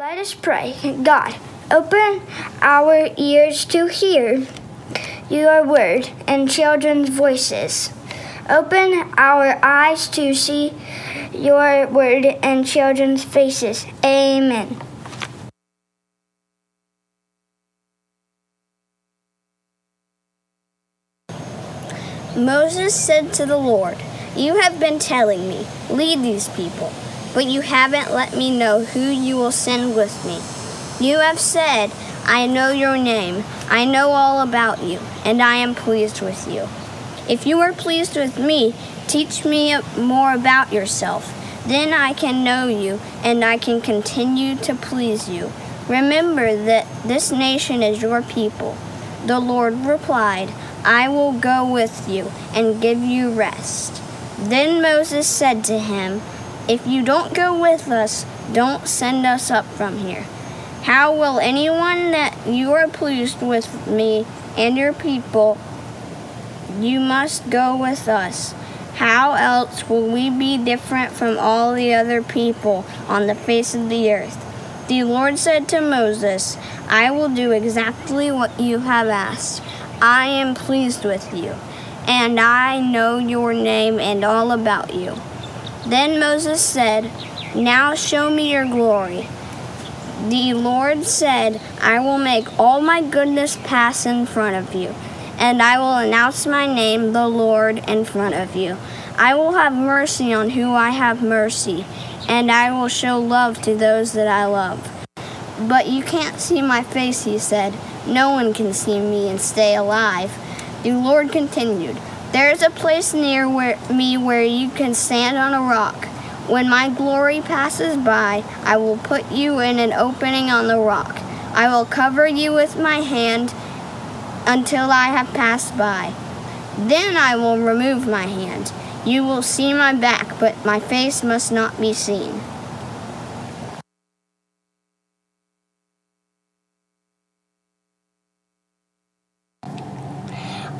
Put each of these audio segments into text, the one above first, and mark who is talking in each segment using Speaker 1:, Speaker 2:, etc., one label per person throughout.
Speaker 1: Let us pray. God, open our ears to hear your word and children's voices. Open our eyes to see your word and children's faces. Amen.
Speaker 2: Moses said to the Lord, You have been telling me, lead these people, but you haven't let me know who you will send with me. You have said, I know your name, I know all about you, and I am pleased with you. If you are pleased with me, teach me more about yourself. Then I can know you, and I can continue to please you. Remember that this nation is your people. The Lord replied, I will go with you and give you rest. Then Moses said to him, If you don't go with us, don't send us up from here. How will anyone that you are pleased with me and your people? You must go with us. How else will we be different from all the other people on the face of the earth? The Lord said to Moses, I will do exactly what you have asked. I am pleased with you, and I know your name and all about you. Then Moses said, Now show me your glory. The Lord said, I will make all my goodness pass in front of you, and I will announce my name, the Lord, in front of you. I will have mercy on who I have mercy, and I will show love to those that I love. But you can't see my face, he said. No one can see me and stay alive. The Lord continued, There is a place near where, me where you can stand on a rock. When my glory passes by, I will put you in an opening on the rock. I will cover you with my hand until I have passed by. Then I will remove my hand. You will see my back, but my face must not be seen.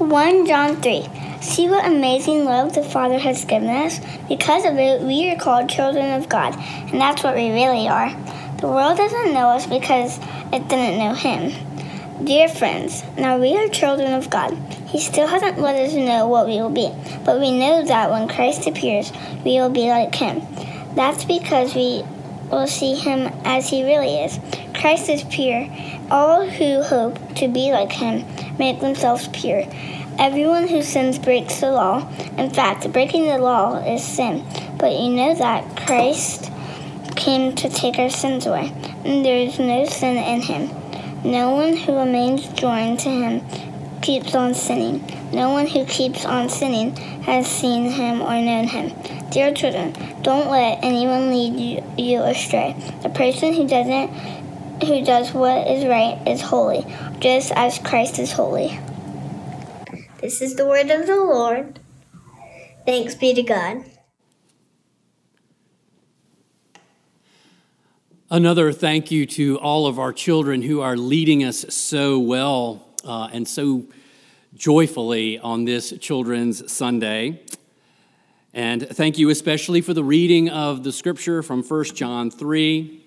Speaker 1: 1 John 3. See what amazing love the Father has given us. Because of it, we are called children of God, and that's what we really are. The world doesn't know us because it didn't know Him. Dear friends, now we are children of God. He still hasn't let us know what we will be, but we know that when Christ appears, we will be like Him. That's because we will see Him as He really is. Christ is pure. All who hope to be like Him make themselves pure. Everyone who sins breaks the law. In fact, breaking the law is sin. But you know that Christ came to take our sins away, and there is no sin in him. No one who remains joined to him keeps on sinning. No one who keeps on sinning has seen him or known him. Dear children, don't let anyone lead you, you astray. The person who doesn't who does what is right is holy, just as Christ is holy.
Speaker 3: This is the word of the Lord. Thanks be to God.
Speaker 4: Another thank you to all of our children who are leading us so well uh, and so joyfully on this Children's Sunday. And thank you especially for the reading of the scripture from 1 John 3.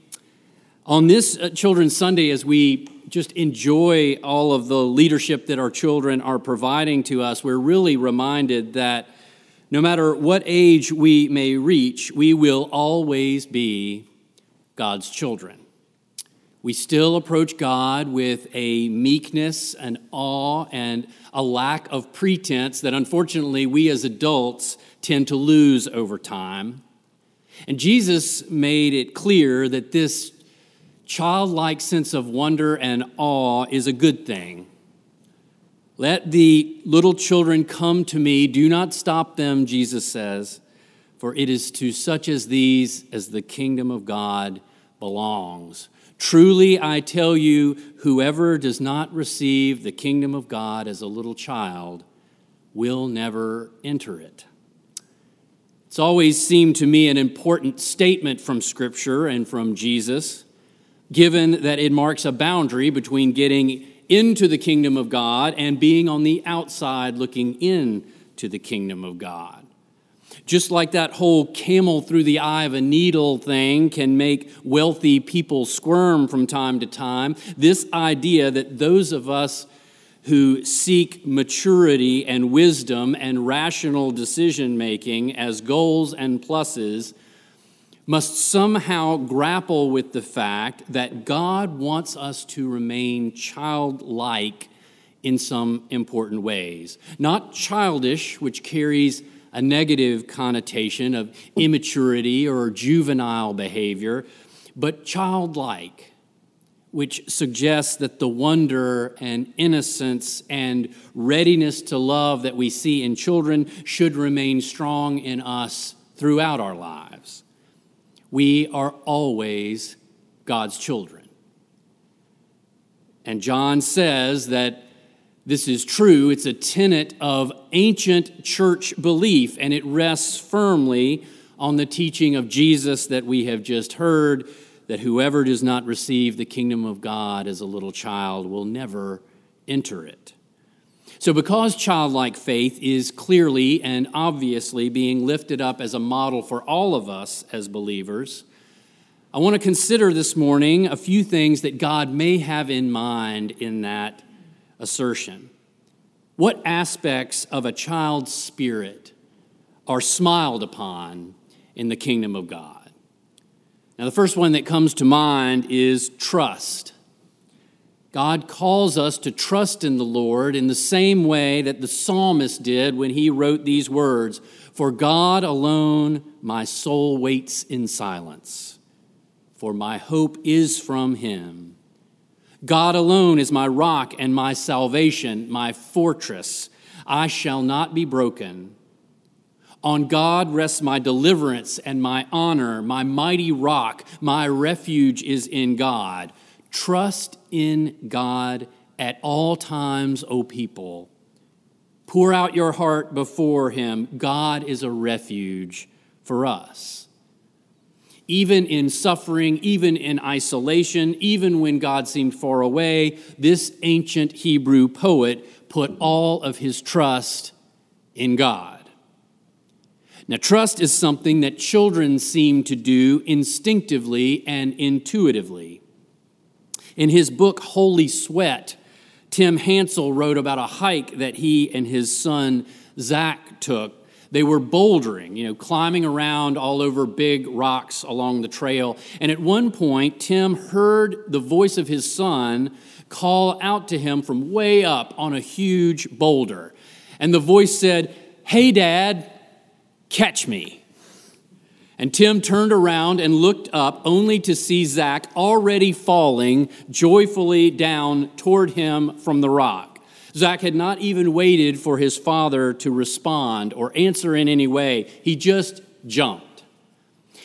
Speaker 4: On this uh, Children's Sunday, as we just enjoy all of the leadership that our children are providing to us, we're really reminded that no matter what age we may reach, we will always be God's children. We still approach God with a meekness, an awe, and a lack of pretense that unfortunately we as adults tend to lose over time. And Jesus made it clear that this childlike sense of wonder and awe is a good thing. Let the little children come to me. Do not stop them, Jesus says, for it is to such as these as the kingdom of God belongs. Truly, I tell you, whoever does not receive the kingdom of God as a little child will never enter it. It's always seemed to me an important statement from Scripture and from Jesus, given that it marks a boundary between getting into the kingdom of God and being on the outside looking in to the kingdom of God. Just like that whole camel through the eye of a needle thing can make wealthy people squirm from time to time, this idea that those of us who seek maturity and wisdom and rational decision making as goals and pluses must somehow grapple with the fact that God wants us to remain childlike in some important ways. Not childish, which carries a negative connotation of immaturity or juvenile behavior, but childlike, which suggests that the wonder and innocence and readiness to love that we see in children should remain strong in us throughout our lives. We are always God's children. And John says that this is true. It's a tenet of ancient church belief, and it rests firmly on the teaching of Jesus that we have just heard that whoever does not receive the kingdom of God as a little child will never enter it. So, because childlike faith is clearly and obviously being lifted up as a model for all of us as believers, I want to consider this morning a few things that God may have in mind in that assertion. What aspects of a child's spirit are smiled upon in the kingdom of God? Now, the first one that comes to mind is trust. God calls us to trust in the Lord in the same way that the psalmist did when he wrote these words For God alone my soul waits in silence, for my hope is from him. God alone is my rock and my salvation, my fortress. I shall not be broken. On God rests my deliverance and my honor, my mighty rock, my refuge is in God. Trust in God at all times, O people. Pour out your heart before Him. God is a refuge for us. Even in suffering, even in isolation, even when God seemed far away, this ancient Hebrew poet put all of his trust in God. Now, trust is something that children seem to do instinctively and intuitively. In his book, Holy Sweat, Tim Hansel wrote about a hike that he and his son Zach took. They were bouldering, you know, climbing around all over big rocks along the trail. And at one point, Tim heard the voice of his son call out to him from way up on a huge boulder. And the voice said, Hey, Dad, catch me. And Tim turned around and looked up only to see Zach already falling joyfully down toward him from the rock. Zach had not even waited for his father to respond or answer in any way. He just jumped.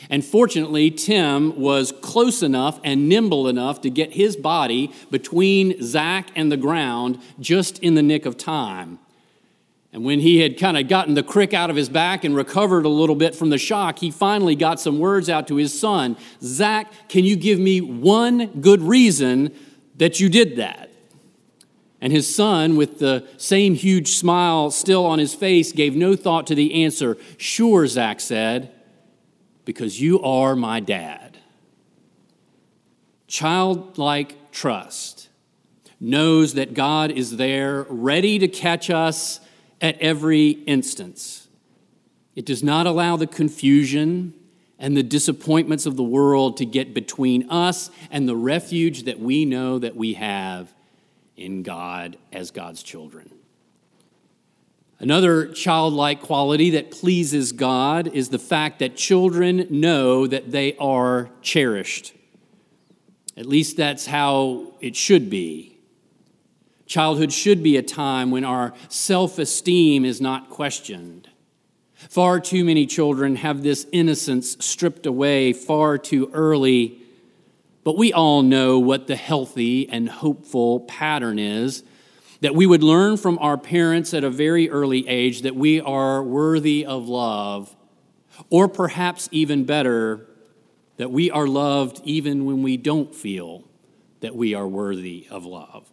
Speaker 4: And fortunately, Tim was close enough and nimble enough to get his body between Zach and the ground just in the nick of time. And when he had kind of gotten the crick out of his back and recovered a little bit from the shock, he finally got some words out to his son Zach, can you give me one good reason that you did that? And his son, with the same huge smile still on his face, gave no thought to the answer. Sure, Zach said, because you are my dad. Childlike trust knows that God is there, ready to catch us at every instance. It does not allow the confusion and the disappointments of the world to get between us and the refuge that we know that we have in God as God's children. Another childlike quality that pleases God is the fact that children know that they are cherished. At least that's how it should be. Childhood should be a time when our self esteem is not questioned. Far too many children have this innocence stripped away far too early, but we all know what the healthy and hopeful pattern is that we would learn from our parents at a very early age that we are worthy of love, or perhaps even better, that we are loved even when we don't feel that we are worthy of love.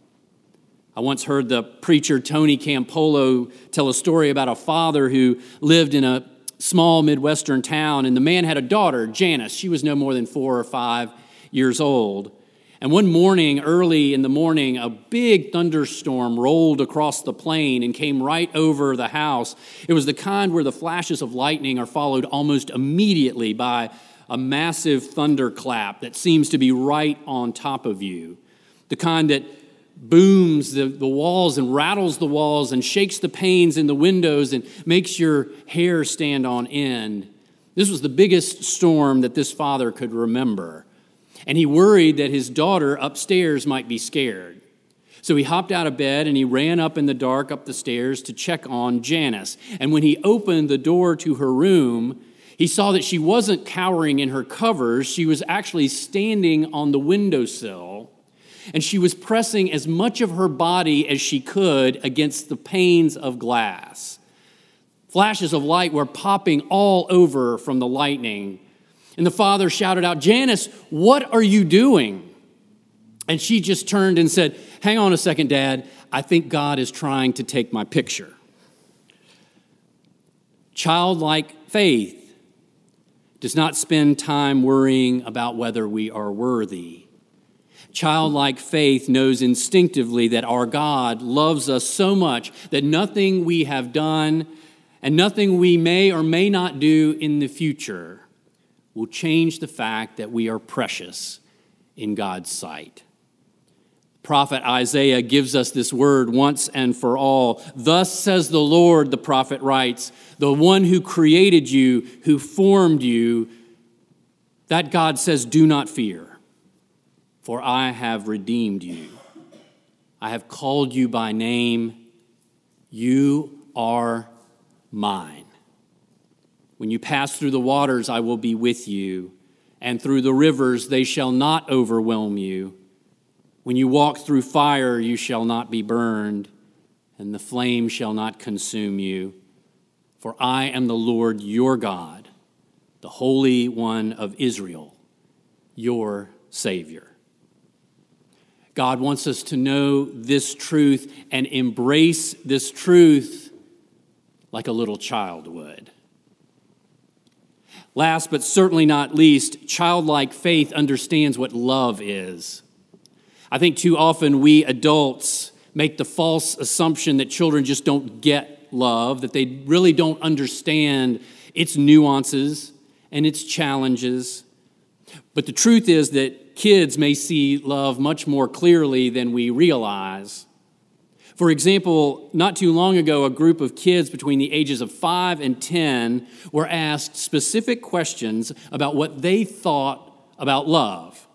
Speaker 4: I once heard the preacher Tony Campolo tell a story about a father who lived in a small Midwestern town, and the man had a daughter, Janice. She was no more than four or five years old. And one morning, early in the morning, a big thunderstorm rolled across the plain and came right over the house. It was the kind where the flashes of lightning are followed almost immediately by a massive thunderclap that seems to be right on top of you. The kind that booms the, the walls and rattles the walls and shakes the panes in the windows and makes your hair stand on end. This was the biggest storm that this father could remember. And he worried that his daughter upstairs might be scared. So he hopped out of bed and he ran up in the dark up the stairs to check on Janice. And when he opened the door to her room, he saw that she wasn't cowering in her covers. She was actually standing on the windowsill and she was pressing as much of her body as she could against the panes of glass. Flashes of light were popping all over from the lightning. And the father shouted out, Janice, what are you doing? And she just turned and said, Hang on a second, Dad. I think God is trying to take my picture. Childlike faith does not spend time worrying about whether we are worthy. Childlike faith knows instinctively that our God loves us so much that nothing we have done and nothing we may or may not do in the future will change the fact that we are precious in God's sight. Prophet Isaiah gives us this word once and for all. Thus says the Lord, the prophet writes, the one who created you, who formed you. That God says, Do not fear, for I have redeemed you. I have called you by name. You are mine. When you pass through the waters, I will be with you, and through the rivers, they shall not overwhelm you. When you walk through fire, you shall not be burned, and the flame shall not consume you. For I am the Lord your God, the Holy One of Israel, your Savior. God wants us to know this truth and embrace this truth like a little child would. Last but certainly not least, childlike faith understands what love is. I think too often we adults make the false assumption that children just don't get love, that they really don't understand its nuances and its challenges. But the truth is that kids may see love much more clearly than we realize. For example, not too long ago, a group of kids between the ages of 5 and 10 were asked specific questions about what they thought about love.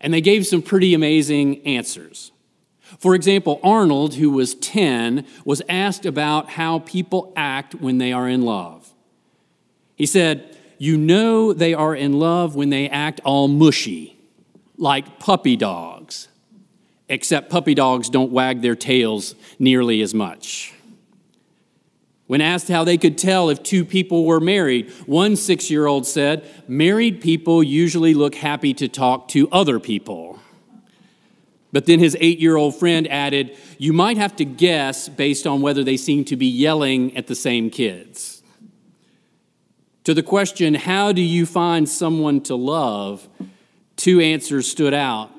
Speaker 4: And they gave some pretty amazing answers. For example, Arnold, who was 10, was asked about how people act when they are in love. He said, You know they are in love when they act all mushy, like puppy dogs except puppy dogs don't wag their tails nearly as much. When asked how they could tell if two people were married, one six year old said, Married people usually look happy to talk to other people. But then his eight year old friend added, You might have to guess based on whether they seem to be yelling at the same kids. To the question, How do you find someone to love? two answers stood out.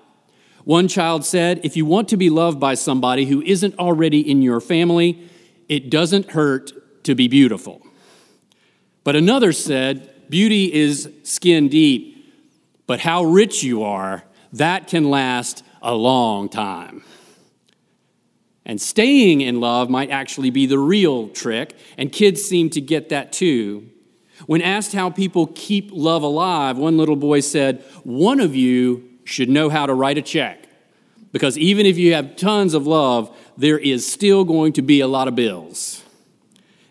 Speaker 4: One child said, If you want to be loved by somebody who isn't already in your family, it doesn't hurt to be beautiful. But another said, Beauty is skin deep, but how rich you are, that can last a long time. And staying in love might actually be the real trick, and kids seem to get that too. When asked how people keep love alive, one little boy said, One of you should know how to write a check. Because even if you have tons of love, there is still going to be a lot of bills.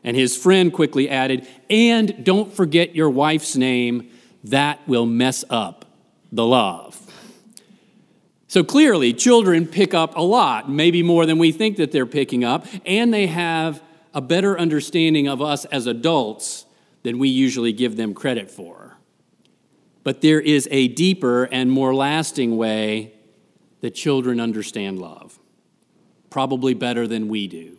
Speaker 4: And his friend quickly added, And don't forget your wife's name, that will mess up the love. So clearly, children pick up a lot, maybe more than we think that they're picking up, and they have a better understanding of us as adults than we usually give them credit for. But there is a deeper and more lasting way that children understand love, probably better than we do.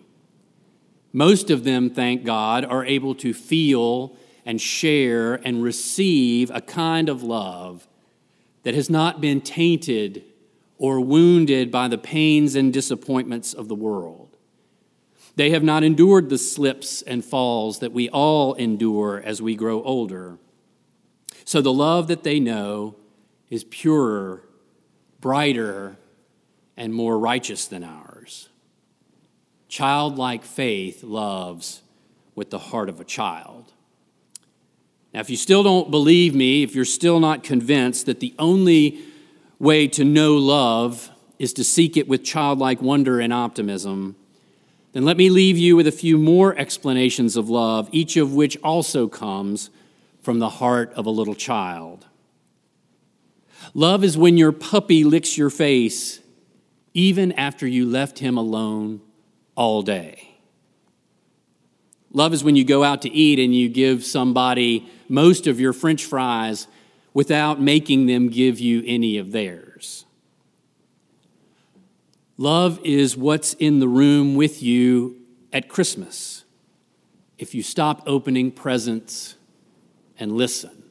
Speaker 4: Most of them, thank God, are able to feel and share and receive a kind of love that has not been tainted or wounded by the pains and disappointments of the world. They have not endured the slips and falls that we all endure as we grow older. So the love that they know is purer, brighter, and more righteous than ours. Childlike faith loves with the heart of a child. Now, if you still don't believe me, if you're still not convinced that the only way to know love is to seek it with childlike wonder and optimism, then let me leave you with a few more explanations of love, each of which also comes from the heart of a little child. Love is when your puppy licks your face even after you left him alone all day. Love is when you go out to eat and you give somebody most of your french fries without making them give you any of theirs. Love is what's in the room with you at Christmas if you stop opening presents and listen.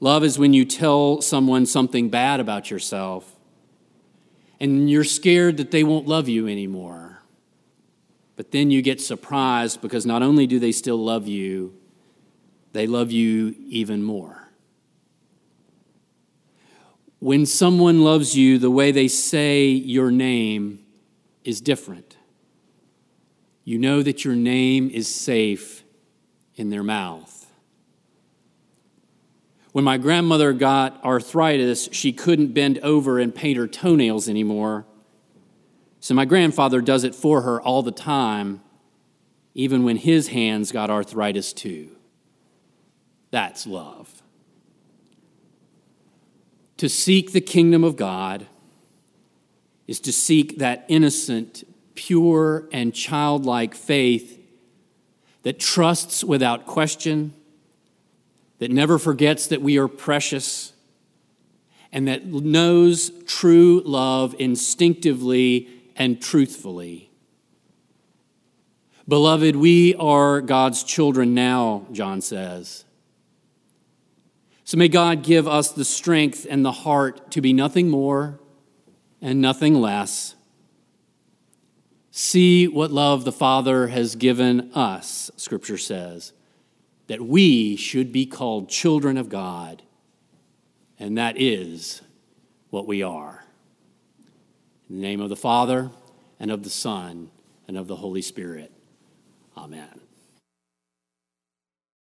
Speaker 4: Love is when you tell someone something bad about yourself and you're scared that they won't love you anymore. But then you get surprised because not only do they still love you, they love you even more. When someone loves you, the way they say your name is different. You know that your name is safe in their mouth. When my grandmother got arthritis, she couldn't bend over and paint her toenails anymore so my grandfather does it for her all the time, even when his hands got arthritis too. That's love. To seek the kingdom of God is to seek that innocent, pure, and childlike faith that trusts without question, that never forgets that we are precious, and that knows true love instinctively and truthfully. Beloved, we are God's children now, John says. So may God give us the strength and the heart to be nothing more and nothing less. See what love the Father has given us, Scripture says, that we should be called children of God, and that is what we are. In the name of the Father, and of the Son, and of the Holy Spirit. Amen.